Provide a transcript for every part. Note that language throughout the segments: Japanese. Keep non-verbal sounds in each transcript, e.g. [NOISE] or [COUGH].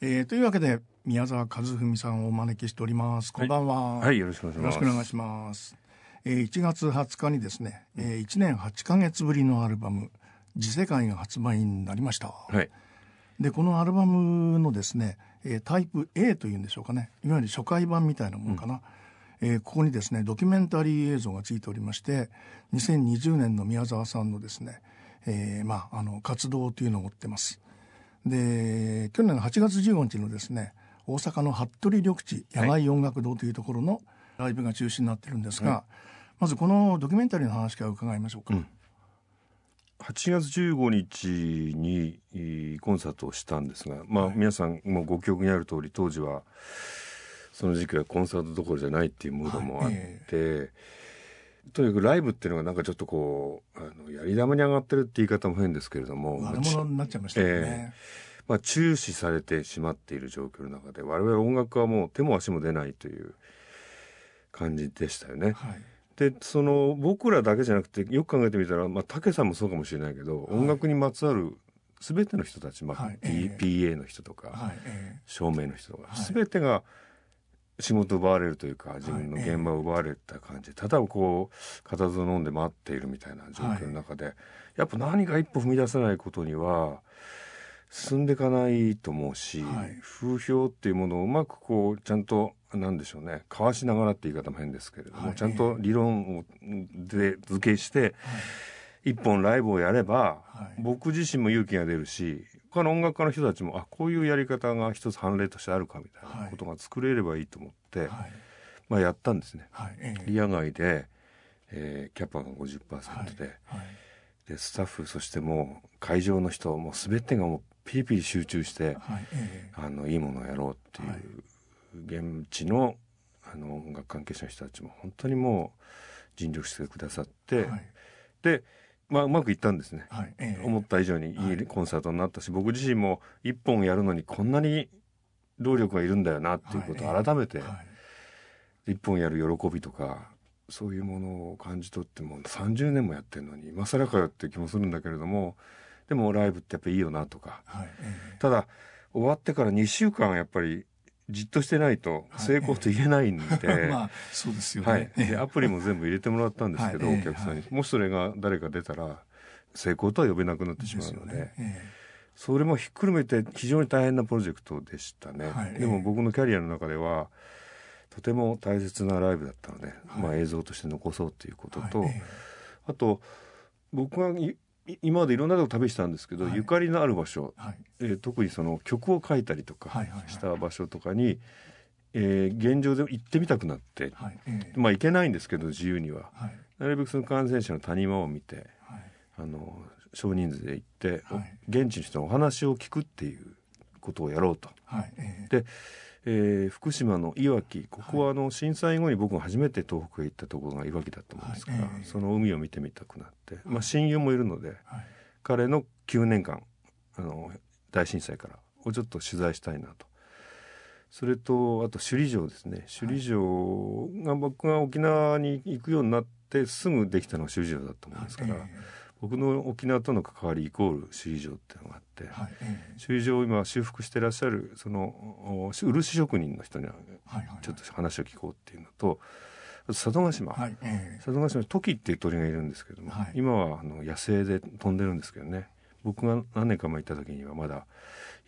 えー、というわけで宮沢和文さんをお招きしております。こんばんは、はい、はい、よろしくお願いします。よろしくお願いします。えー、1月20日にですね、えー、1年8か月ぶりのアルバム「次世界」が発売になりました、はい、でこのアルバムのですね、えー、タイプ A というんでしょうかね。いわゆる初回版みたいなものかな、うん、えー、ここにですねドキュメンタリー映像がついておりまして2020年の宮沢さんのですね、えー、まああの活動というのを追ってますで去年の8月15日のですね大阪の服部緑地野外音楽堂というところのライブが中止になってるんですが、はい、まずこのドキュメンタリーの話から伺いましょうか。うん。8月15日にコンサートをしたんですが、まあ、皆さんもご記憶にある通り当時はその時期はコンサートどころじゃないっていうムードもあって、はい。えー、とにかくライブっていうのがなんかちょっとこうあのやり玉に上がってるって言い方も変ですけれども悪者になっちゃいましたよね。えーまあ、注視されてしまっている状況の中で我々音楽はもう手も足も出ないという感じでしたよね。はい、でその僕らだけじゃなくてよく考えてみたら、まあ、武さんもそうかもしれないけど、はい、音楽にまつわる全ての人たち、まあはい、PA の人とか、はい、照明の人とか、全てが仕事を奪われるというか自分の現場を奪われた感じ、ただこう固唾を飲んで待っているみたいな状況の中で、やっぱ何か一歩踏み出せないことには進んでいかないと思うし、はい、風評っていうものをうまくこうちゃんとなんでしょうね交わしながらって言い方も変ですけれども、はい、ちゃんと理論をで付けして、はい、一本ライブをやれば、僕自身も勇気が出るし他の音楽家の人たちもあこういうやり方が一つ判例としてあるかみたいなことが作れればいいと思って、まあ、やったんですね。リア外で、えー、キャパが50%で,、でスタッフそしてもう会場の人もう全てがもうピリピリ集中して、はい。えー、あのいいものをやろうっていう、はい、現地のあの音楽関係者の人たちも本当にもう尽力してくださって、はい、で、まあ、うまくいったんですね、はいえー、思った以上にいいコンサートになったし、僕自身も一本やるのにこんなに労力がいるんだよなっていうことを改めて、一本やる喜びとかそういうものを感じ取っても30年もやってるのに今更かよって気もするんだけれどもでもライブってやっぱいいよなとか、はいえー、ただ終わってから2週間やっぱりじっとしてないと成功と言えないんで、はい、まあそうですよね、はい、[LAUGHS] でアプリも全部入れてもらったんですけど、はい、お客さんに、もしそれが誰か出たら成功とは呼べなくなってしまうので、ね。えー、それもひっくるめて非常に大変なプロジェクトでしたね、でも僕のキャリアの中ではとても大切なライブだったので、まあ、映像として残そうということと、あと僕が今までいろんなとこ旅したんですけど、はい、ゆかりのある場所、はい、えー、特にその曲を書いたりとかした場所とかに、はいはい、えー、現状で行ってみたくなって、はい。えー、まあ行けないんですけど自由には、はい、なるべくその感染者の谷間を見て、あの少人数で行って、現地の人のお話を聞くっていうことをやろうと。えー、でえー、福島のいわきここはあの震災後に僕が初めて東北へ行ったところがいわきだったもんですから、はい。その海を見てみたくなって、まあ、親友もいるので、彼の9年間あの大震災からをちょっと取材したいなと。それとあと首里城ですね。首里城が僕が沖縄に行くようになってすぐできたのが首里城だったもんですから。僕の沖縄との関わりイコール首里城っていうのがあって、はい、首里城を今修復してらっしゃるその漆職人の人にはちょっと話を聞こうっていうのと、佐渡島、はいえー、佐渡島トキっていう鳥がいるんですけども、はい、今はあの野生で飛んでるんですけどね僕が何年か前行った時にはまだ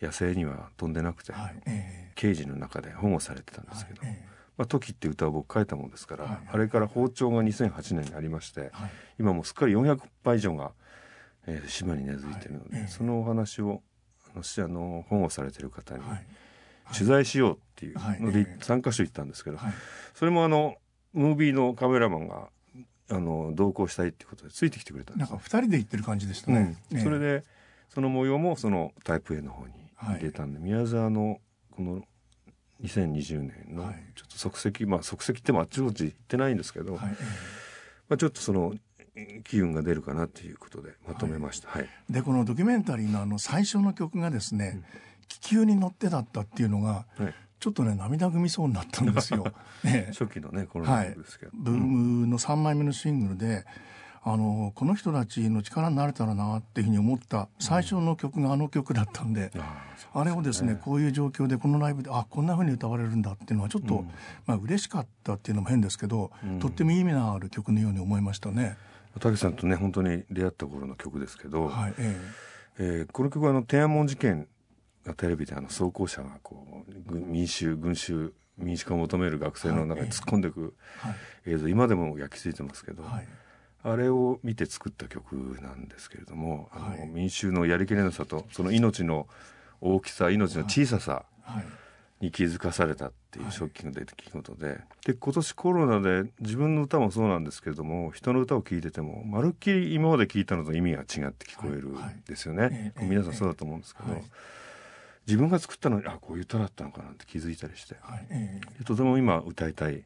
野生には飛んでなくて、はいえー、ケージの中で保護されてたんですけど、はいえーまあ、時って歌を僕書いたもんですから、はいはい、あれから包丁が2008年にありまして、はい、今もうすっかり400羽以上が、えー、島に根付いてるので、はい、そのお話をあのあの保護されてる方に取材しようっていうので3か所行ったんですけど、それもあのムービーのカメラマンがあの同行したいっていうことでついてきてくれたんですなんか2人で行ってる感じでしたね、うん、それでその模様もそのタイプ A の方に入れたんで、宮沢のこの2020年のちょっと即席、まあ即席ってもあっちこっち行ってないんですけど、はい、まあちょっとその機運が出るかなということでまとめました。はい、でこのドキュメンタリーのあの最初の曲がですね、うん、気球に乗ってだったっていうのが、はい、ちょっとね涙ぐみそうになったんですよ。[LAUGHS] ね、初期のねこの曲ですけど、はい、ブームの3枚目のシングルで。あのこの人たちの力になれたらなっていうふうに思った最初の曲があの曲だったんで、うん、あれをですね、ね、こういう状況でこのライブであこんなふうに歌われるんだっていうのはちょっと、うん、まあ嬉しかったっていうのも変ですけど、うん、とっても意味のある曲のように思いましたね。竹さんとね本当に出会った頃の曲ですけど、はいえー、えー、この曲はあの天安門事件がテレビであの装甲車がこう民衆群衆民主化を求める学生の中に突っ込んでいく映像、今でも焼き付いてますけど、はい、あれを見て作った曲なんですけれども、あの民衆のやりきれなさとその命の大きさ命の小ささに気づかされたっていうショッキングな出来事でで今年コロナで自分の歌もそうなんですけれども人の歌を聴いててもまるっきり今まで聴いたのと意味が違って聞こえるんですよね、皆さんそうだと思うんですけど。自分が作ったのにあこういう歌だったのかなって気づいたりして、はい。えー、とても今歌いたい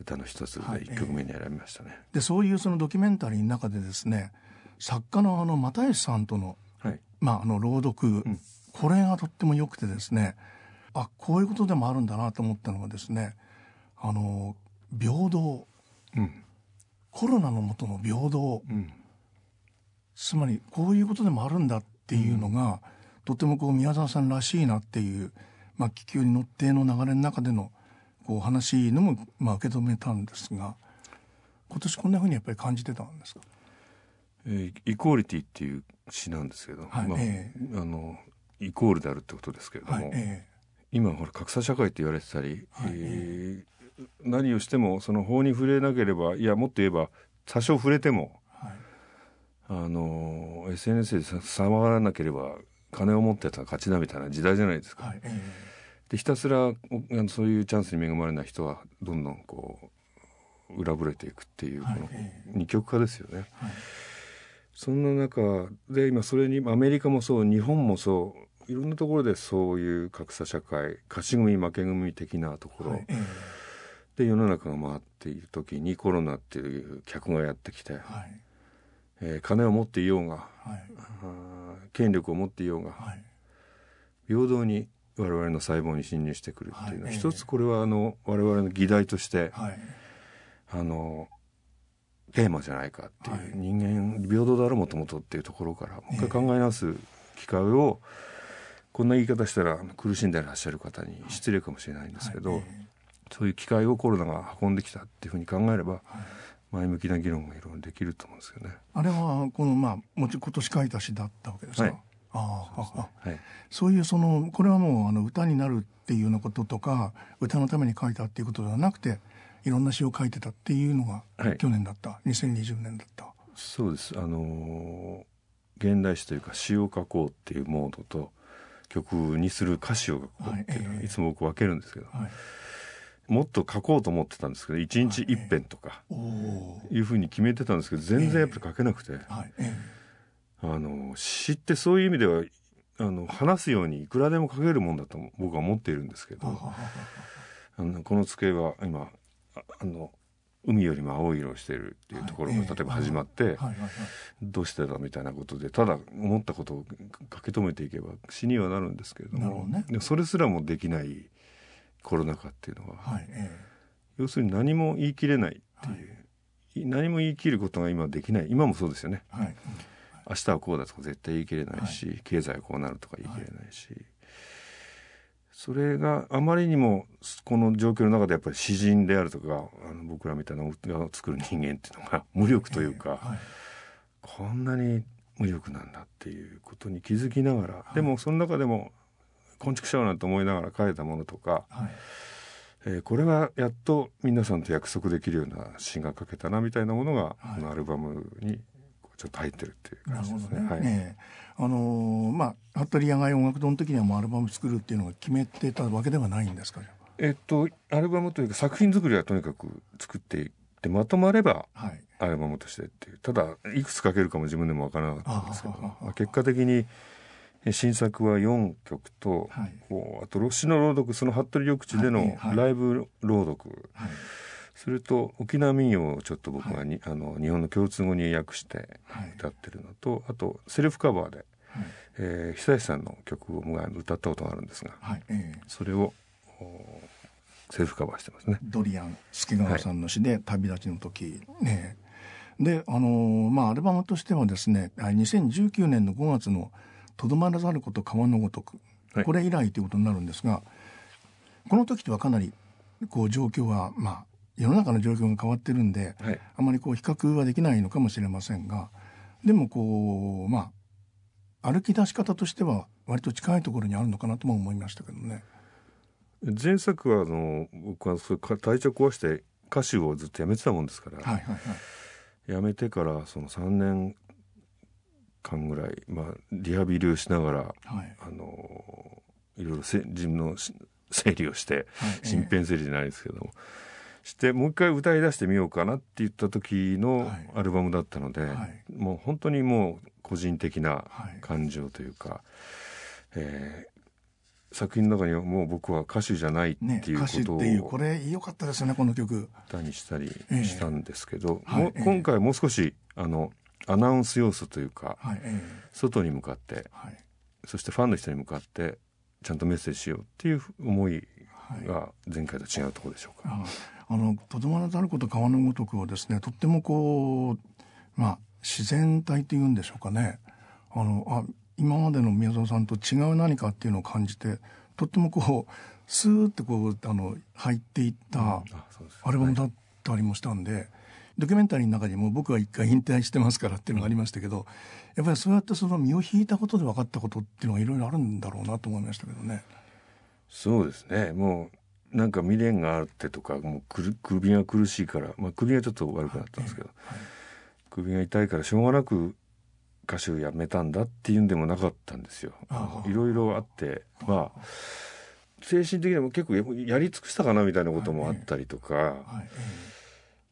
歌の一つで1曲目に選びましたね。はいえー、でそういうそのドキュメンタリーの中でですね作家のあの又吉さんとの,、はい。まあ、あの朗読、うん、これがとっても良くてですねあこういうことでもあるんだなと思ったのがですねあの平等、うん、コロナのもとの平等、うん、つまりこういうことでもあるんだっていうのが、とてもこう宮沢さんらしいなっていう、まあ、気球に乗っての流れの中でのこう話のも、まあ、受け止めたんですが今年こんなふうにやっぱり感じてたんですか、えー、イコーリティっていう詩なんですけど、はいまあえー、あのイコールであるってことですけれども、はいえー、今ほら格差社会って言われてたり、はいえー、何をしてもその法に触れなければいやもっと言えば多少触れても、はい、あの SNS で触らなければ金を持ってた勝ちだみたいな時代じゃないですか。はい、でひたすらそういうチャンスに恵まれない人はどんどんこう裏ぶれていくっていうこの二極化ですよね。はい、そんな中で今それにアメリカもそう日本もそういろんなところでそういう格差社会勝ち組負け組的なところ、はい、で世の中が回っている時にコロナっていう客がやってきて、はい。えー、金を持っていようが、はい、権力を持っていようが、はい、平等に我々の細胞に侵入してくるっていうのは、はい、一つこれはあの我々の議題として、はい、あのテーマじゃないかっていう、人間平等だろうもともとっていうところからもう一回考え直す機会を、こんな言い方したら苦しんでらっしゃる方に失礼かもしれないんですけど、そういう機会をコロナが運んできたっていうふうに考えれば、前向きな議論がいろいろできると思うんですよね。あれはこのまあもち今年書いた詩だったわけですか？はい、ああ、はい、そういうそのこれはもうあの歌になるっていうようなこととか歌のために書いたっていうことではなくていろんな詩を書いてたっていうのが去年だった、はい、2020年だった。そうです。あのー、現代詩というか詩を書こうっていうモードと曲にする歌詞を書こうっていうのは、はい、いつも僕分けるんですけど。はい。もっと書こうと思ってたんですけど一日一編とかいうふうに決めてたんですけど全然やっぱり書けなくて、あの詩ってそういう意味ではあの話すようにいくらでも書けるもんだと僕は思っているんですけどあのこの机は今あの海よりも青い色をしているっていうところが例えば始まってどうしてだみたいなことでただ思ったことを書き留めていけば詩にはなるんですけれども、ね、それすらもできないコロナ禍っていうのは、はいえー、要するに何も言い切れないっていう、はい、何も言い切ることが今できない。今もそうですよね、はい、明日はこうだとか絶対言い切れないし、経済はこうなるとか言い切れないし、それがあまりにもこの状況の中でやっぱり詩人であるとかあの僕らみたいな歌を作る人間っていうのが無力というか、えー、こんなに無力なんだっていうことに気づきながら、でもその中でも昆虫しようなんて思いながら書いたものとか、はい、えー、これはやっと皆さんと約束できるような詩が書けたなみたいなものが、はい、このアルバムにちょっと入ってるっていう感じですね。ね。はい。ねあのー、まあ服部野外音楽堂の時にはもうアルバム作るっていうのが決めてたわけではないんですか？えっとアルバムというか作品作りはとにかく作っていってまとまれば、はい、アルバムとしてっていう。ただいくつ書けるかも自分でも分からなかったんですけど、まあ、結果的に新作は4曲と、はい、あと詩の朗読その服部緑地でのライブ朗読、はい、それと沖縄民謡をちょっと僕がに、はい、あの日本の共通語に訳して歌ってるのと、あとセルフカバーで、はい、えー、久石さんの曲を歌ったことがあるんですが、はいえー、それをセルフカバーしてますね。ドリアン助川さんの詩で旅立ちの時、ね。であのまあアルバムとしてはですね2019年の5月の「とどまらざること川のごとく」これ以来ということになるんですが、この時とはかなりこう状況はまあ世の中の状況が変わってるんで、はい、あまりこう比較はできないのかもしれませんがでもこうまあ歩き出し方としては割と近いところにあるのかなとも思いましたけどね。前作はあの僕はそれ体調壊して歌手をずっとやめてたもんですから、はいはいはい、やめてからその3年間ぐらい、まあ、リハビリをしながら、はい、あのいろいろせ自分の整理をして、はい、身辺整理じゃないですけども、えー、してもう一回歌い出してみようかなって言った時のアルバムだったので、はい、もう本当にもう個人的な感情というか、はい、え作品の中にはもう僕は歌手じゃないっていうことを、ね、これ良かったですよねこの曲。歌にしたりしたんですけど、えーはい、今回もう少しあのアナウンス要素というか、はいえー、外に向かって、はい、そしてファンの人に向かってちゃんとメッセージしようっていう思いが前回と違うところでしょうか。はい、あのとどまらざること川のごとくをですねとってもこうまあ自然体というんでしょうかね。あのあ今までの宮沢さんと違う何かっていうのを感じてとってもこうスーッてこうあの入っていったアルバムだったりもしたんで、はい、ドキュメンタリーの中にも僕は一回引退してますからっていうのがありましたけど、やっぱりそうやってその身を引いたことで分かったことっていうのがいろいろあるんだろうなと思いましたけどね。そうですね。もうなんか未練があってとかもう首が苦しいから、まあ、首がちょっと悪くなったんですけど、はいはい、首が痛いからしょうがなく歌手辞めたんだっていうんでもなかったんですよ。いろいろあってまあ精神的にも結構やり尽くしたかなみたいなこともあったりとか、はい。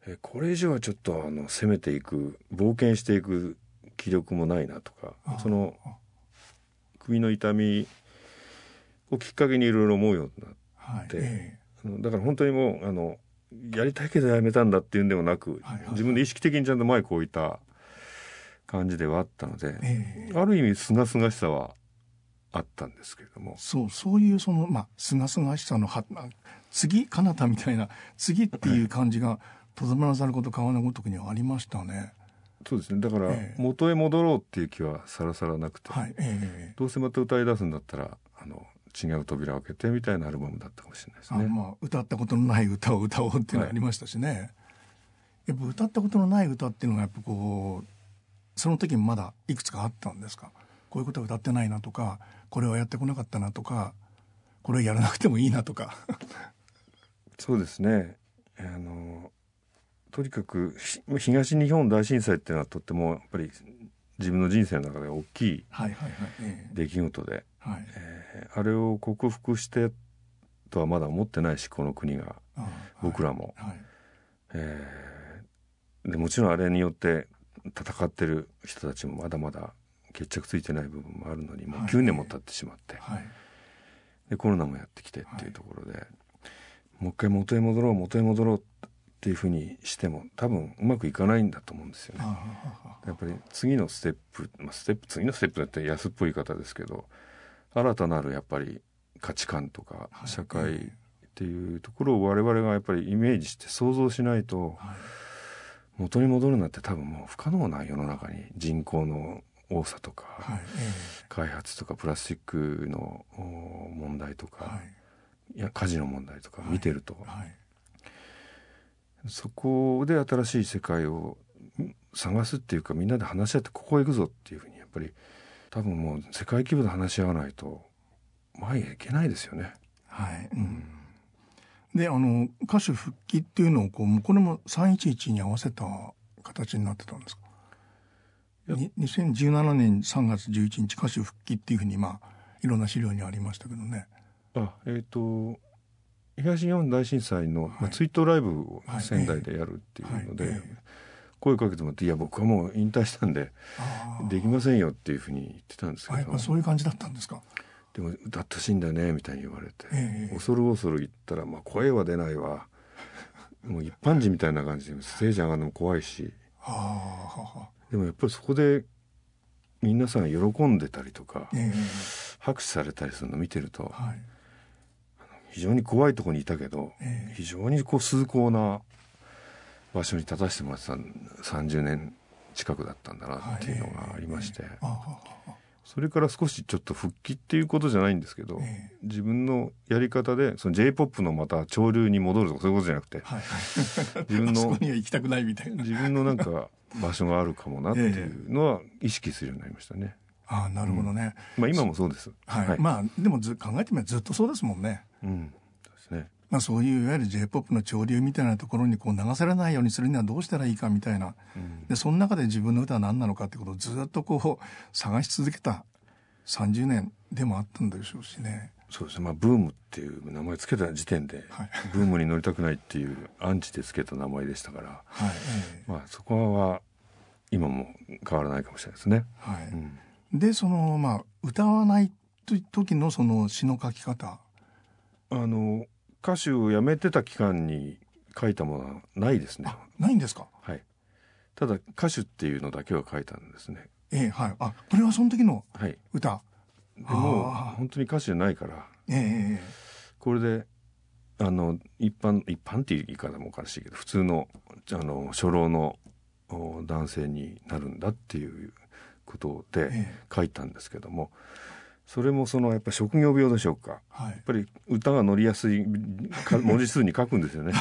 えこれ以上はちょっとあの攻めていく冒険していく気力もないなとかその首の痛みをきっかけにいろいろ思うようになって、はい。えだから本当にもうあのやりたいけどやめたんだっていうんでもなく、はいはい、自分で意識的にちゃんと前こういった感じではあったので、えー、ある意味すがすがしさはあったんですけれども。そうそういうそのまあすがすがしさのは次かなたみたいな次っていう感じがとどまらざること川のごとくにはありましたね。そうですね。だから元へ戻ろうっていう気はさらさらなくて、えー、どうせまた歌い出すんだったらあの違う扉を開けてみたいなアルバムだったかもしれないですね。まあ、歌ったことのない歌を歌おうっていうのがありましたしね、はい、やっぱ歌ったことのない歌っていうのがやっぱこうその時もまだいくつかあったんですか？こういうことは歌ってないなとかこれはやってこなかったなとかこれやらなくてもいいなとか。[LAUGHS] そうですね。あのとにかく東日本大震災っていうのはとってもやっぱり自分の人生の中で大きい出来事で、えあれを克服してとはまだ思ってないしこの国が。僕らも、えー、でもちろんあれによって戦ってる人たちもまだまだ決着ついてない部分もあるのにもう9年も経ってしまって、はい、でコロナもやってきてっていうところで、はい、もう一回元へ戻ろう元へ戻ろうっていうふうにしても多分うまくいかないんだと思うんですよね。やっぱり次のステップ、まあ、ステップ次のステップだって安っぽい言い方ですけど新たなるやっぱり価値観とか社会っていうところを我々がやっぱりイメージして想像しないと、はい。元に戻るなんて多分もう不可能な世の中に人口の多さとか、はい。開発とかプラスチックの問題とか、はい、いや火事の問題とか見てると、はい、そこで新しい世界を探すっていうかみんなで話し合ってここへ行くぞっていうふうにやっぱり多分もう世界規模で話し合わないと前へ行けないですよね。はい、うんであの歌手復帰っていうのをこうこれも311に合わせた形になってたんですか？2017年3月11日歌手復帰っていうふうにまあいろんな資料にありましたけどね。あえっ、ー、と東日本大震災の、はい、まあ、追悼ライブを仙台でやるっていうので、声かけてもらって「いや僕はもう引退したんでできませんよ」っていうふうに言ってたんですけど。そういう感じだったんですか？でも歌ってほしいんだよねみたいに言われて、えー、恐る恐る言ったら、まあ、声は出ないわ。もう一般人みたいな感じでステージ上がるのも怖いし。でもやっぱりそこで皆さん喜んでたりとか、えー、拍手されたりするのを見てると、はい、非常に怖いとこにいたけど、えー、非常にこう崇高な場所に立たせてもらってた30年近くだったんだなっていうのがありまして、それから少しちょっと復帰っていうことじゃないんですけど、自分のやり方でその j p o p のまた潮流に戻るとかそういうことじゃなくて、[LAUGHS] 自分の行きたくないみたいな。自分のなんか場所があるかもなっていうのは意識するようになりましたね。ああなるほどね、うん、まあ今もそうです。はい。はい、まあでもず考えてみればずっとそうですもんね。うん。ね。まあそういういわゆる J-POP の潮流みたいなところにこう流されないようにするにはどうしたらいいかみたいな。うん、でその中で自分の歌は何なのかってことをずっとこう探し続けた30年でもあったんでしょうしね。そうですね。まあブームっていう名前つけた時点で、はい、ブームに乗りたくないっていうアンチでつけた名前でしたから。はい。えー、まあそこは今も変わらないかもしれないですね。はい。うんでそのまあ歌わない時のその詩の書き方あの歌手を辞めてた期間に書いたものはないですね。ないんですか？はい。ただ歌手っていうのだけは書いたんですね。ええはい。あこれはその時の歌、はい、でも本当に歌手じゃないから。ええこれであの一般一般っていう言い方もおかしいけど普通のあの初老の男性になるんだっていうことで書いたんですけども、それもそのやっぱり職業病でしょうか、はい、やっぱり歌が乗りやすい文字数に書くんですよね。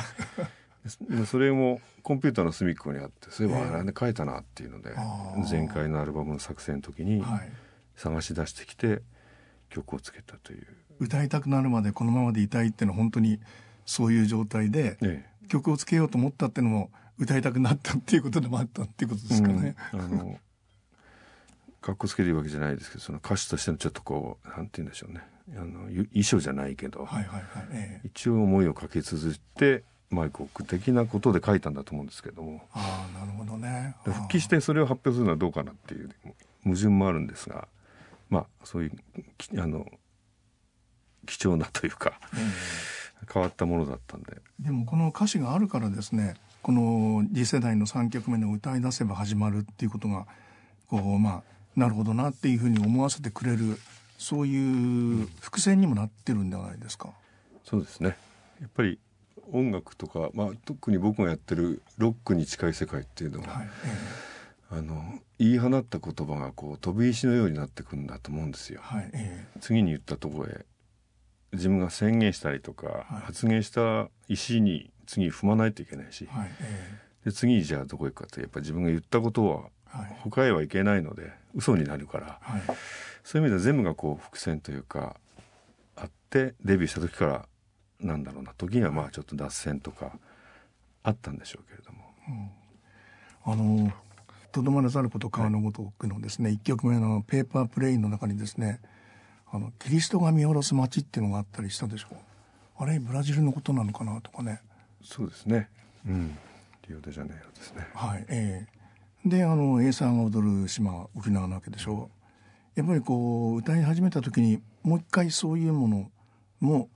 [LAUGHS] それもコンピューターの隅っこにあってそういえばあれで書いたなっていうので、前回のアルバムの作成の時に探し出してきて曲をつけたという。歌いたくなるまでこのままでいたいっていうのは本当にそういう状態で、曲をつけようと思ったっていうのも歌いたくなったっていうことでもあったっていうことですかね。うん、あのかっこつけるわけじゃないですけどその歌手としてのちょっとこうなんて言うんでしょうね。あの衣装じゃないけど、はいはいはいえー、一応思いをかけ続けてマイクを置く的なことで書いたんだと思うんですけども。ああなるほどね。復帰してそれを発表するのはどうかなっていう矛盾もあるんですがまあそういうあの貴重なというか、えー、変わったものだったんで。でもこの歌詞があるからですねこの次世代の3曲目の「歌い出せば始まる」っていうことがこうまあなるほどなっていうふうに思わせてくれるそういう伏線にもなってるんじゃないですか。そうですね。やっぱり音楽とか、まあ、特に僕がやってるロックに近い世界っていうのは、はいえー、あの言い放った言葉がこう飛び石のようになってくんだと思うんですよ。はいえー、次に言ったところへ自分が宣言したりとか、はい、発言した石に次踏まないといけないし、はいえー、で次じゃあどこ行くかってやっぱ自分が言ったことは他へはいけないので嘘になるから、はい、そういう意味では全部がこう伏線というかあってデビューした時からなんだろうな時にはまあちょっと脱線とかあったんでしょうけれども。うん、あのとどまらざること川のごとくのですね、はい、1曲目の「ペーパープレイン」の中にですねあのキリストが見下ろす街っていうのがあったりしたでしょう。あれブラジルのことなのかなとかね。そうですね。うん。リオデジャネイロですね。はいええ。ーであの A さんが踊る島沖縄なわけでしょ。うやっぱりこう歌い始めた時にもう一回そういうものも、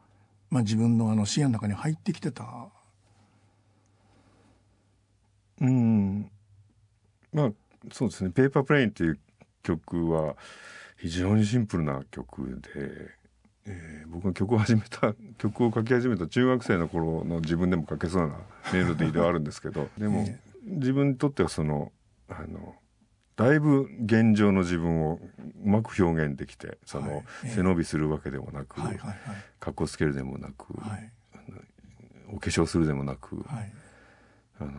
まあ、自分のあの視野の中に入ってきてた。うん。まあそうですね「ペーパープレイン」っていう曲は非常にシンプルな曲で、えー、僕が曲を始めた曲を書き始めた中学生の頃の自分でも書けそうなメロディーではあるんですけどでも、自分にとってはそのあのだいぶ現状の自分をうまく表現できてその、はい、背伸びするわけでもなく、はいはい、かっこつけるでもなく、はい、お化粧するでもなく、はい、あの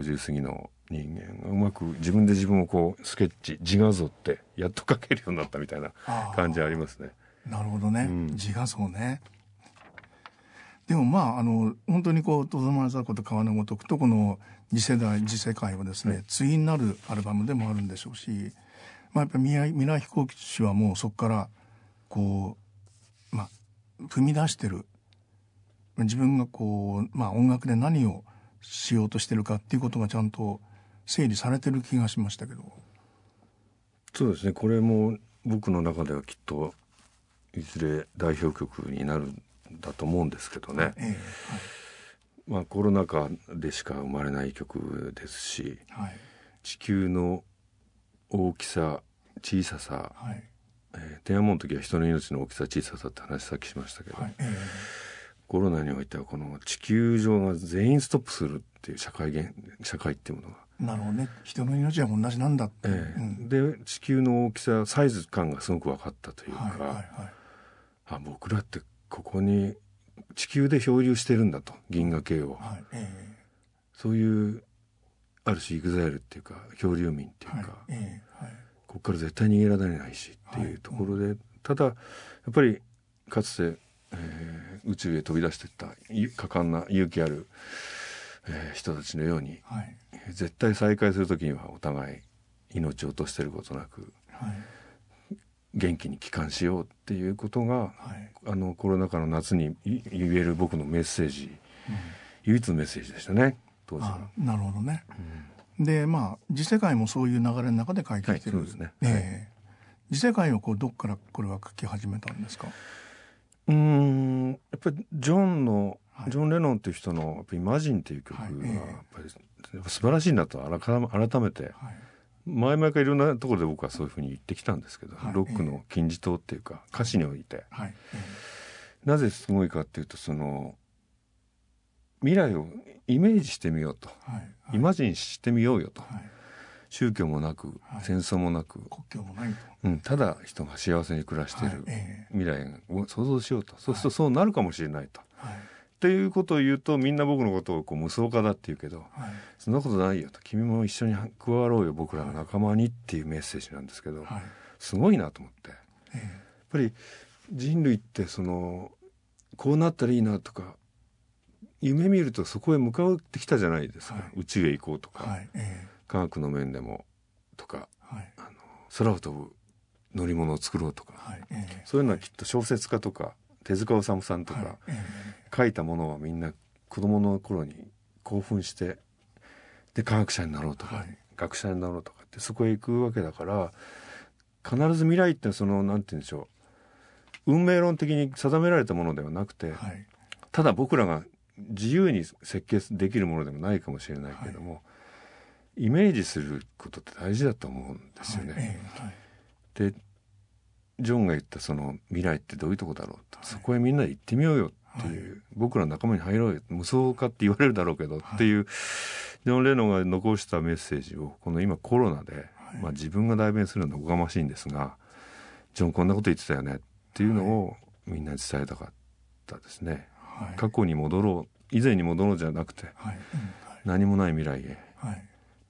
50過ぎの人間がうまく自分で自分をこうスケッチ自画像ってやっと描けるようになったみたいな感じありますね。なるほどね、うん、自画像ね。でもまああの本当にこう「とどまらざること川のごとく」とこの次世代次世界はですね、対になるアルバムでもあるんでしょうし、まあ、やっぱり未来飛行士はもうそこからこう、まあ、踏み出してる。自分がこう、まあ、音楽で何をしようとしてるかっていうことがちゃんと整理されてる気がしましたけど。そうですね。これも僕の中ではきっといずれ代表曲になるんだと思うんですけどね。えーはい。まあ、コロナ禍でしか生まれない曲ですし、はい、地球の大きさ小ささ、はい。えー、天安門の時は人の命の大きさ小ささって話さっきしましたけど、はいえー、コロナにおいてはこの地球上が全員ストップするっていう社会現社会っていうものがなるほどね。人の命は同じなんだって、ええ。うん、で地球の大きさサイズ感がすごく分かったというか、はいはいはい、あ僕らってここに地球で漂流してるんだと銀河系を、はいええ、そういうある種 EXILE っていうか漂流民っていうか、はいえはい、ここから絶対逃げられないしっていうところで、はい、ただやっぱりかつて、えー、宇宙へ飛び出していった果敢な勇気ある、えー、人たちのように、はい、絶対再会する時にはお互い命を落としてることなく、はい、元気に帰還しようっていうことが、はい、あのコロナ禍の夏に言える僕のメッセージ、うん、唯一のメッセージでしたね当時は。なるほどね、うん、でまあ次世界もそういう流れの中で書いてきてる、はい、ですね、えー、次世界をこうどっからこれは書き始めたんですか？うんやっぱりジョンの、ジョン・レノンっていう人の「やっぱイマジン」っていう曲がやっぱり素晴らしいなと改めて、前々からいろんなところで僕はそういうふうに言ってきたんですけど、ロックの金字塔っていうか歌詞において、なぜすごいかっていうとその未来をイメージしてみようと、イマジンしてみようよと。宗教もなく、戦争もなく。国境もないと、うん、ただ人が幸せに暮らしている未来を想像しようと、そうするとそうなるかもしれないと。っていうことを言うとみんな僕のことをこう無双家だって言うけど、はい、そんなことないよと。君も一緒に加わろうよ僕らの仲間にっていうメッセージなんですけど、はい、すごいなと思って、えー、やっぱり人類ってそのこうなったらいいなとか夢見るとそこへ向かってきたじゃないですか、はい、宇宙へ行こうとか、えー、科学の面でもとか、あの空を飛ぶ乗り物を作ろうとか、えー、そういうのはきっと小説家とか手塚治虫さんとか、書いたものはみんな子供の頃に興奮してで科学者になろうとか、はい、学者になろうとかってそこへ行くわけだから必ず未来ってそのなんて言うんでしょう運命論的に定められたものではなくて、はい、ただ僕らが自由に設計できるものでもないかもしれないけれども、はい、イメージすることって大事だと思うんですよね。でジョンが言ったその未来ってどういうとこだろうと、はい、そこへみんなで行ってみようよっていう、はい、僕ら仲間に入ろうよ。無双化って言われるだろうけど、っていう。ジョン・レノンが残したメッセージをこの今コロナで、まあ、自分が代弁するのはおがましいんですがジョンこんなこと言ってたよねっていうのをみんなに伝えたかったですね。過去に戻ろう。以前に戻ろうじゃなくて、何もない未来へ、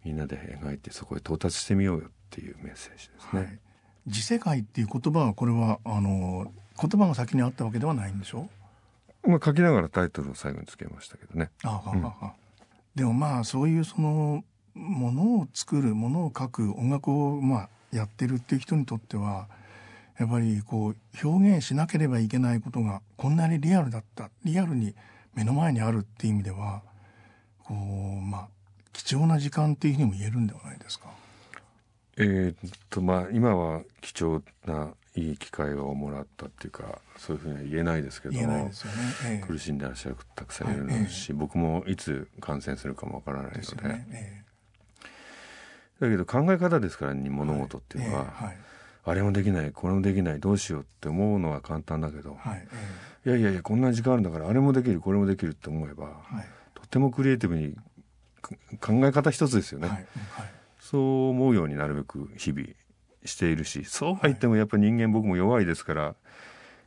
みんなで描いてそこへ到達してみようよっていうメッセージですね。次世界っていう言葉はこれはあの言葉が先にあったわけではないんでしょ？う、まあ、書きながらタイトルを最後につけましたけどね。ああ、うん、でもまあそういうそのものを作るものを書く音楽をまあやってるっていう人にとってはやっぱりこう表現しなければいけないことがこんなにリアルだったリアルに目の前にあるっていう意味ではこうまあ貴重な時間っていうふうにも言えるんではないですか？えー、っとまあ今は貴重ないい機会をもらったっていうかそういうふうには言えないですけども、ね。えー、苦しんでらっしゃるたくさんいるし、はい、僕もいつ感染するかもわからないので、ね。えー、だけど考え方ですからに物事っていうのは、はい、あれもできないこれもできないどうしようって思うのは簡単だけど、はい、いやいやいやこんな時間あるんだからあれもできるこれもできるって思えば、とてもクリエイティブに考え方一つですよね。はいそう思うようになるべく日々しているしそうは言ってもやっぱ人間僕も弱いですから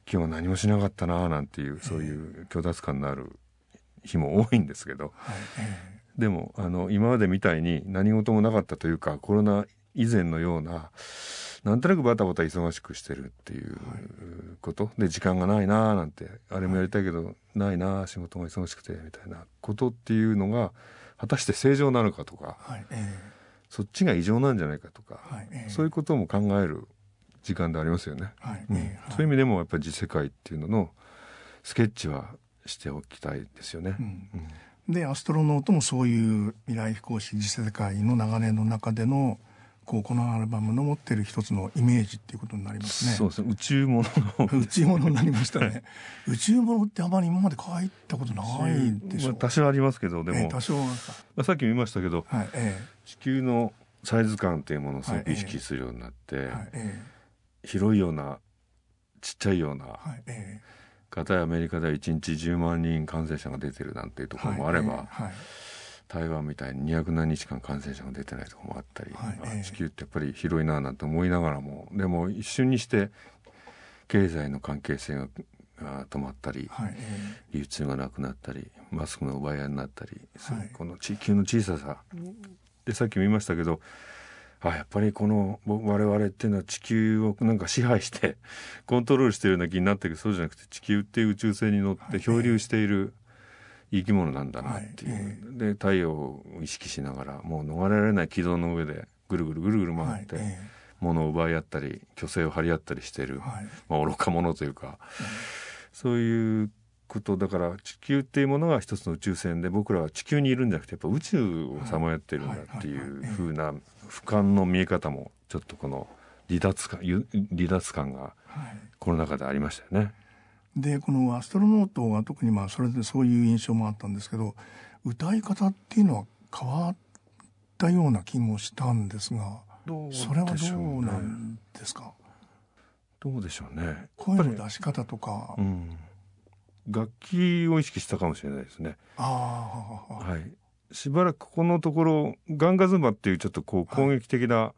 今日は何もしなかったななんていうそういう虚脱感のある日も多いんですけど、でもあの今までみたいに何事もなかったというかコロナ以前のようななんとなくバタバタ忙しくしてるっていうこと、で時間がないなーなんてあれもやりたいけどないな仕事が忙しくてみたいなことっていうのが果たして正常なのかとか、はい。えーそっちが異常なんじゃないかとか、はいえー、そういうことも考える時間でありますよね、はいうん。えー、そういう意味でもやっぱり次世界っていうののスケッチはしておきたいですよね。うん。うん、でアストロノートもそういう未来飛行士次世界の流れの中でのこうこのアルバムの持ってる一つのイメージっていうことになりますね。そうですね。宇宙もの宇宙ものになりましたね。宇宙ものってあまり今まで書いたことないでしょう。まあ、多少ありますけど、でも、えー、多少まあ、さっきも言いましたけど、はいえー、地球のサイズ感っていうものをすごく意識するようになって、はいえー、広いようなちっちゃいような、はいえ片やアメリカでは1日10万人感染者が出てるなんていうところもあれば、はいはい、台湾みたいに200何日間感染者が出てないところもあったり、はい、地球ってやっぱり広いななんて思いながらもでも一瞬にして経済の関係性が止まったり、はい、流通がなくなったりマスクの奪い合いになったり、はい、この地球の小ささ。でさっきも言いましたけどあやっぱりこの我々っていうのは地球をなんか支配してコントロールしてるような気になってる。そうじゃなくて地球っていう宇宙船に乗って漂流している生き物なんだなっていう、はい、で太陽を意識しながらもう逃れられない軌道の上でぐるぐるぐるぐる回って、物を奪い合ったり虚勢を張り合ったりしてい。る、まあ、愚か者というか、そういうことだから地球っていうものが一つの宇宙船で僕らは地球にいるんじゃなくてやっぱ宇宙をさまよってるんだっていうふうな俯瞰の見え方もちょっとこの離脱感離脱感がこの中でありましたよね。でこのアストロノートが特にまあそれでそういう印象もあったんですけど歌い方っていうのは変わったような気もしたんですがそれはどうなんですか？どうでしょうね。声の出し方とか、うん、楽器を意識したかもしれないですね。あはい、しばらくここのところガンガズンバっていうちょっとこう攻撃的な、はい、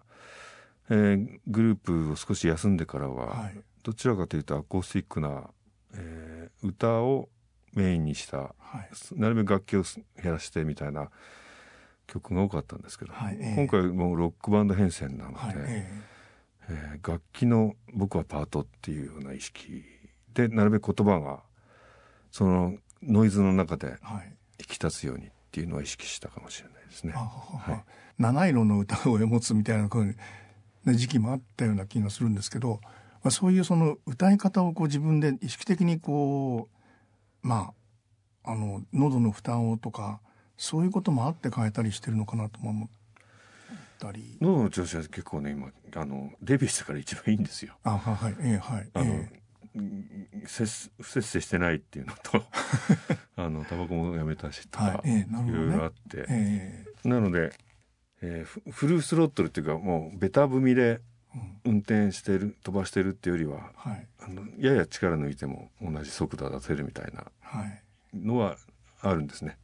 えー、グループを少し休んでからは、はい、どちらかというとアコースティックな、えー、歌をメインにした、はい、なるべく楽器を減らしてみたいな曲が多かったんですけど、はいえー、今回もロックバンド編成なので、はいえー、えー、楽器の僕はパートっていうような意識でなるべく言葉がそのノイズの中で引き立つようにっていうのは意識したかもしれないですね。はい、七色の歌声を [LAUGHS] 持つみたいな時期もあったような気がするんですけど、まあ、そういうその歌い方をこう自分で意識的にこうまああの喉の負担をとかそういうこともあって変えたりしてるのかなと思ったり喉の調子は結構ね今あのデビューしてから一番いいんですよ。あはいえー、はい。あの、えーせ不節制してないっていうのと [LAUGHS] あのタバコもやめたしとか、はいえー、いろいろあって、えー、なので、えー、フルスロットルっていうかもうベタ踏みで運転してる飛ばしてるっていうよりは、はい、あのやや力抜いても同じ速度出せるみたいなのはあるんですね。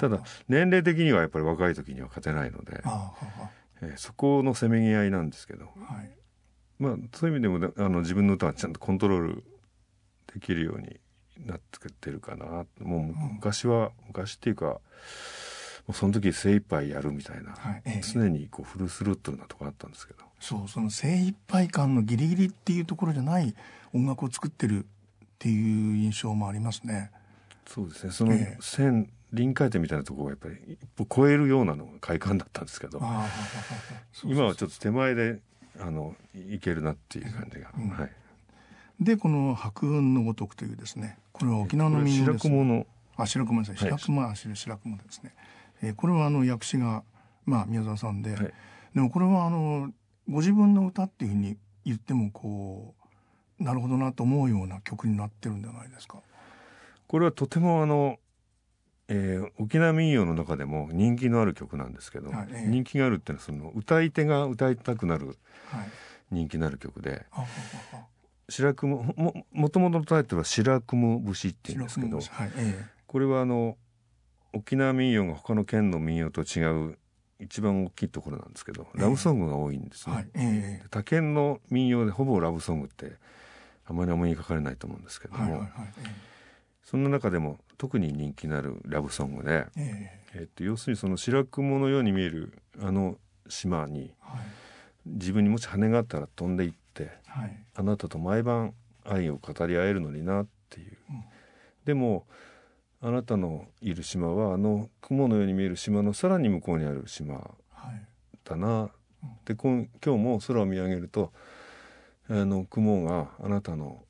ただ年齢的にはやっぱり若い時には勝てないので、えー、そこのせめぎ合いなんですけど、はい、まあそういう意味でもあの自分の歌はちゃんとコントロールできるようになってるかなもう昔は、昔っていうかもうその時精一杯やるみたいな、はいええ、常にこうフルスロットルなとこあったんですけど。そうその精一杯感のギリギリっていうところじゃない音楽を作ってるっていう印象もありますね。そうですね。その線、え。臨界点みたいなところがやっぱり一歩超えるようなのが快感だったんですけど今はちょっと手前であのいけるなっていう感じが、うん、はい。でこの白雲のごとくというですねこれは沖縄の民謡です、ね、白雲のあ白雲ですね。白雲、はい、白雲ですね、えー、これはあの訳詞がまあ宮沢さんで、はい、でもこれはあのご自分の歌っていうふうに言ってもこうなるほどなと思うような曲になってるんじゃないですか？これはとてもあのえー、沖縄民謡の中でも人気のある曲なんですけど、はいえー、人気があるっていうのはその歌い手が歌いたくなる人気のある曲で、はい、白雲ももともとのタイトルは「白雲節」っていうんですけど、はいえ。これはあの沖縄民謡が他の県の民謡と違う一番大きいところなんですけど、ラブソングが多いんですね。はい。え他県の民謡でほぼラブソングってあまり思い描かれないと思うんですけども、はいはいはい。そんな中でも特に人気のあるラブソングで、えー、えー、っと要するにその白雲のように見えるあの島に、はい、自分にもし羽があったら飛んでいって、はい、あなたと毎晩愛を語り合えるのになっていう、うん、でもあなたのいる島はあの雲のように見える島のさらに向こうにある島だな、はい、で今日も空を見上げるとあの雲があなたの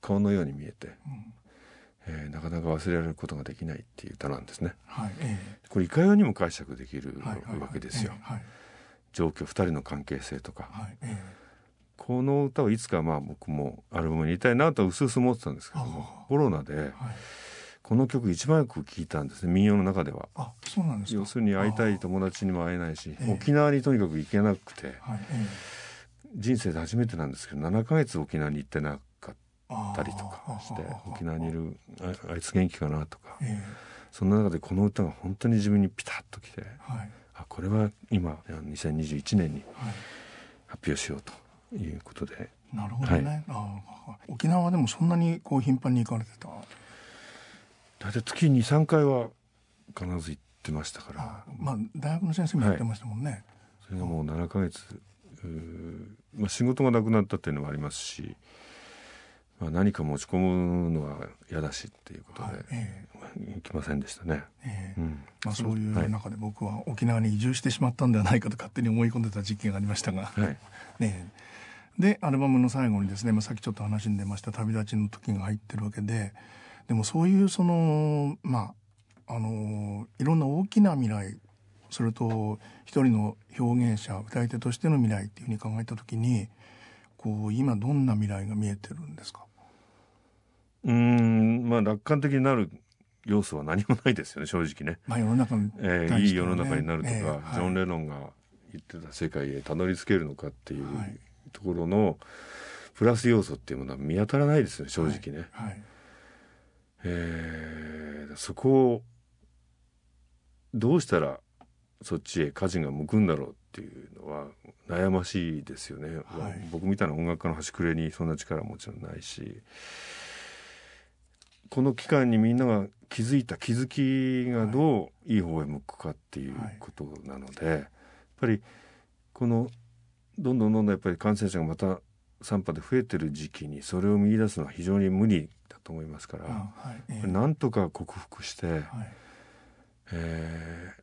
顔のように見えて、うん、えー、なかなか忘れられることができないっていう歌なんですね。はい。えー、これいかようにも解釈できるわけですよ。状況2人の関係性とか、はいえーこの歌をいつかまあ僕もアルバムに入れたいなとうすうす思ってたんですけどもコロナで、はい、この曲一番よく聴いたんですね民謡の中では。あそうなんです要するに会いたい友達にも会えないし、沖縄にとにかく行けなくて、はい人生で初めてなんですけど7か月沖縄に行ってなかったりとかして沖縄にいるあいつ元気かなとか、えー、そんな中でこの歌が本当に自分にピタッときて、はい、あこれは今2021年に発表しようということで。なるほどね、はい、沖縄でもそんなにこう頻繁に行かれてた？大体月に3回は必ず行ってましたから。まあ大学の先生もやってましたもんね、はい、それがもう7か月まあ、仕事がなくなったっていうのもありますし、まあ、何か持ち込むのは嫌だしっていうことで、はいえー、行きませんでしたね、えーうん、まあ、そういう中で僕は沖縄に移住してしまったんではないかと勝手に思い込んでた時期がありましたが、はい、[LAUGHS] ねでアルバムの最後にですね、まあ、さっきちょっと話に出ました旅立ちの時が入ってるわけででもそういうそのまああのいろんな大きな未来それと一人の表現者歌い手としての未来っていうふうに考えた時にこう今どんな未来が見えてるんですか？うんまあ楽観的になる要素は何もないですよね正直ね。まあ世の中に、ね、えー、いい世の中になるとか、えーはい、ジョン・レノンが言ってた世界へたどり着けるのかっていうところのプラス要素っていうものは見当たらないですよね正直ね。はい。はい、えー、そこをどうしたらそっちへ舵が向くんだろうっていうのは悩ましいですよね、はい、僕みたいな音楽家の端くれにそんな力はもちろんないし。この期間にみんなが気づいた気づきがどういい方へ向くかっていうことなので、はい、やっぱりこのどんどんどんどんやっぱり感染者がまた3波で増えてる時期にそれを見出すのは非常に無理だと思いますから、はい。えー、なんとか克服して、はい、えー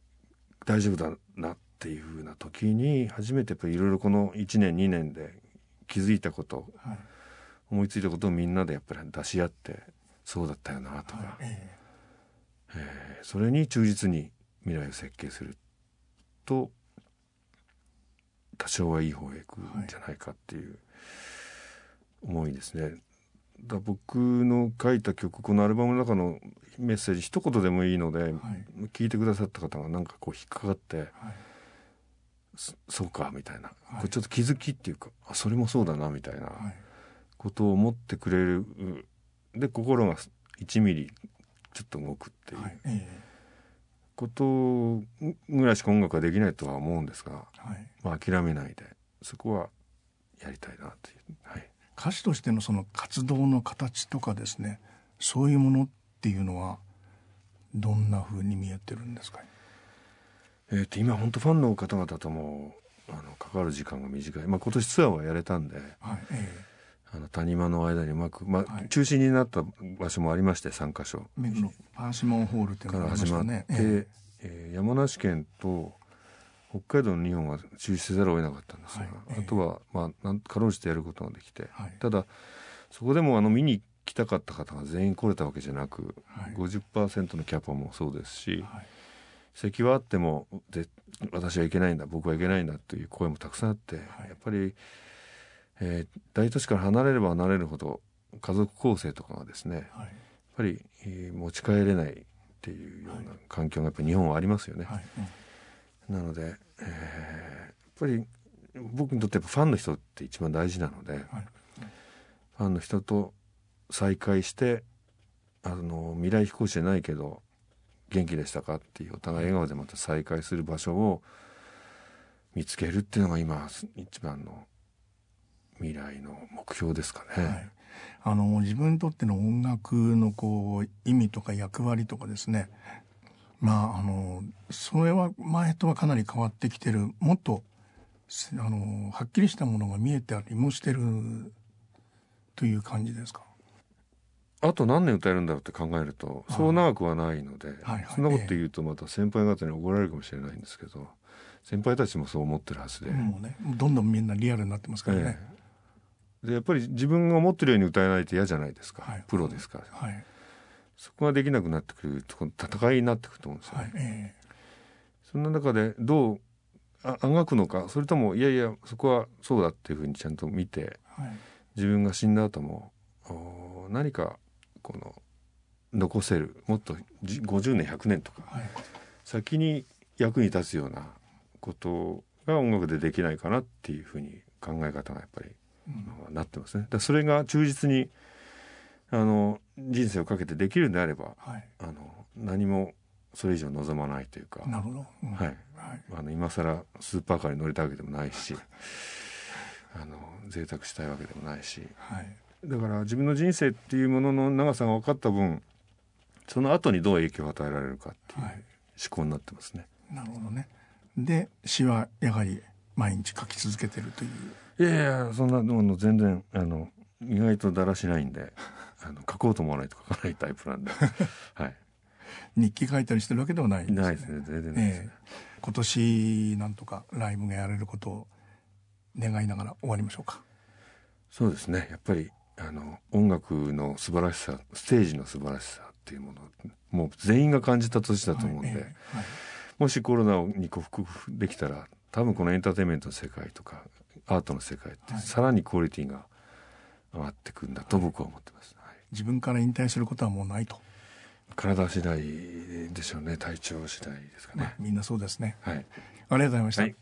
大丈夫だなっていうふうな時に初めていろいろこの1年2年で気づいたこと、はい、思いついたことをみんなでやっぱり出し合ってそうだったよなとか、はい、えー、えー、それに忠実に未来を設計すると多少はいい方へ行くんじゃないかっていう思いですね。だ僕の書いた曲このアルバムの中のメッセージ一言でもいいので、はい、聞いてくださった方がなんかこう引っかかって、はい、そうかみたいな、はい、これちょっと気づきっていうかあそれもそうだなみたいなことを思ってくれるで心が1ミリちょっと動くっていう、ことぐらいしか音楽はできないとは思うんですが、まあ、諦めないでそこはやりたいなという。はい歌手としてのその活動の形とかですねそういうものっていうのはどんなふうに見えてるんですか、えー、と今本当ファンの方々ともあの関わる時間が短い、まあ、今年ツアーはやれたんで、はいえー、あの谷間の間にうまく、まあ、はい、中心になった場所もありまして3か所。パーシモンホールっていうのがね。から始まって、えー、山梨県と北海道の2本は中止せざるを得なかったんですが、はい、あとは、まあ、なんかろうじてやることができて、はい、ただそこでもあの見に来たかった方が全員来れたわけじゃなく、はい、50%のキャパもそうですし、はい、席はあってもで私はいけないんだ僕はいけないんだという声もたくさんあって、はい、やっぱり、えー、大都市から離れれば離れるほど家族構成とかがですね、やっぱり、えー、持ち帰れないっていうような環境がやっぱり日本はありますよね。うんなので、えー、やっぱり僕にとってファンの人って一番大事なので、はい、ファンの人と再会してあの未来飛行士じゃないけど元気でしたかっていうお互い笑顔でまた再会する場所を見つけるっていうのが今一番の未来の目標ですかね。はい、あの自分にとっての音楽のこう意味とか役割とかですねまああのそれは前とはかなり変わってきてる。もっとあのはっきりしたものが見えてありもしてるという感じですか？あと何年歌えるんだろうって考えるとそう長くはないので、はいはい、そんなこと言うとまた先輩方に怒られるかもしれないんですけど先輩たちもそう思ってるはずで。もうねどんどんみんなリアルになってますからね、えー、でやっぱり自分が思ってるように歌えないと嫌じゃないですか、はい、プロですから、はい、そこができなくなってくると戦いになってくると思うんですよ、ね、はいえー、そんな中でどうああがくのかそれともいやいやそこはそうだっていうふうにちゃんと見て、はい、自分が死んだ後も何かこの残せるもっと50年100年とか、はい、先に役に立つようなことが音楽でできないかなっていうふうに考え方がやっぱり、うん、なってますね。だそれが忠実にあの人生をかけてできるんであれば、はい、あの何もそれ以上望まないというかなるほど、うん、はい、はい、あの今更スーパーカーに乗りたいわけでもないし [LAUGHS] あの贅沢したいわけでもないし、はい、だから自分の人生っていうものの長さが分かった分その後にどう影響を与えられるかっていう思考になってますね。なるほどね。で詩はやはり毎日書き続けてるという。いやいやそんなの全然あの意外とだらしないんであの書こうと思わないと書かないタイプなんで、[LAUGHS] はい、日記書いたりしてるわけではないですね。ないですね。全然ないです、ね、えー、今年なんとかライブがやれることを願いながら終わりましょうか。そうですね。やっぱりあの音楽の素晴らしさステージの素晴らしさっていうものもう全員が感じた年だと思うんで、はいえーはい、もしコロナに克服できたら多分このエンターテインメントの世界とかアートの世界ってさらにクオリティが上がってくんだと僕は思ってます、はい、自分から引退することはもうないと。体次第でしょうね。体調次第ですかね、まあ、みんなそうですね。はい。ありがとうございました、はい